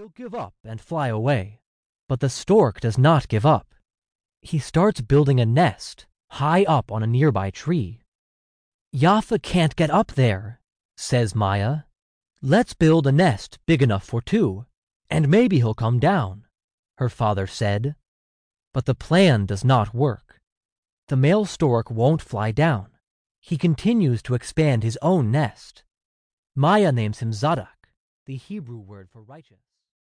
He'll give up and fly away. But the stork does not give up. He starts building a nest high up on a nearby tree. Yaffa can't get up there, says Maya. Let's build a nest big enough for two, and maybe he'll come down, her father said. But the plan does not work. The male stork won't fly down. He continues to expand his own nest. Maya names him Zadok, the Hebrew word for righteous.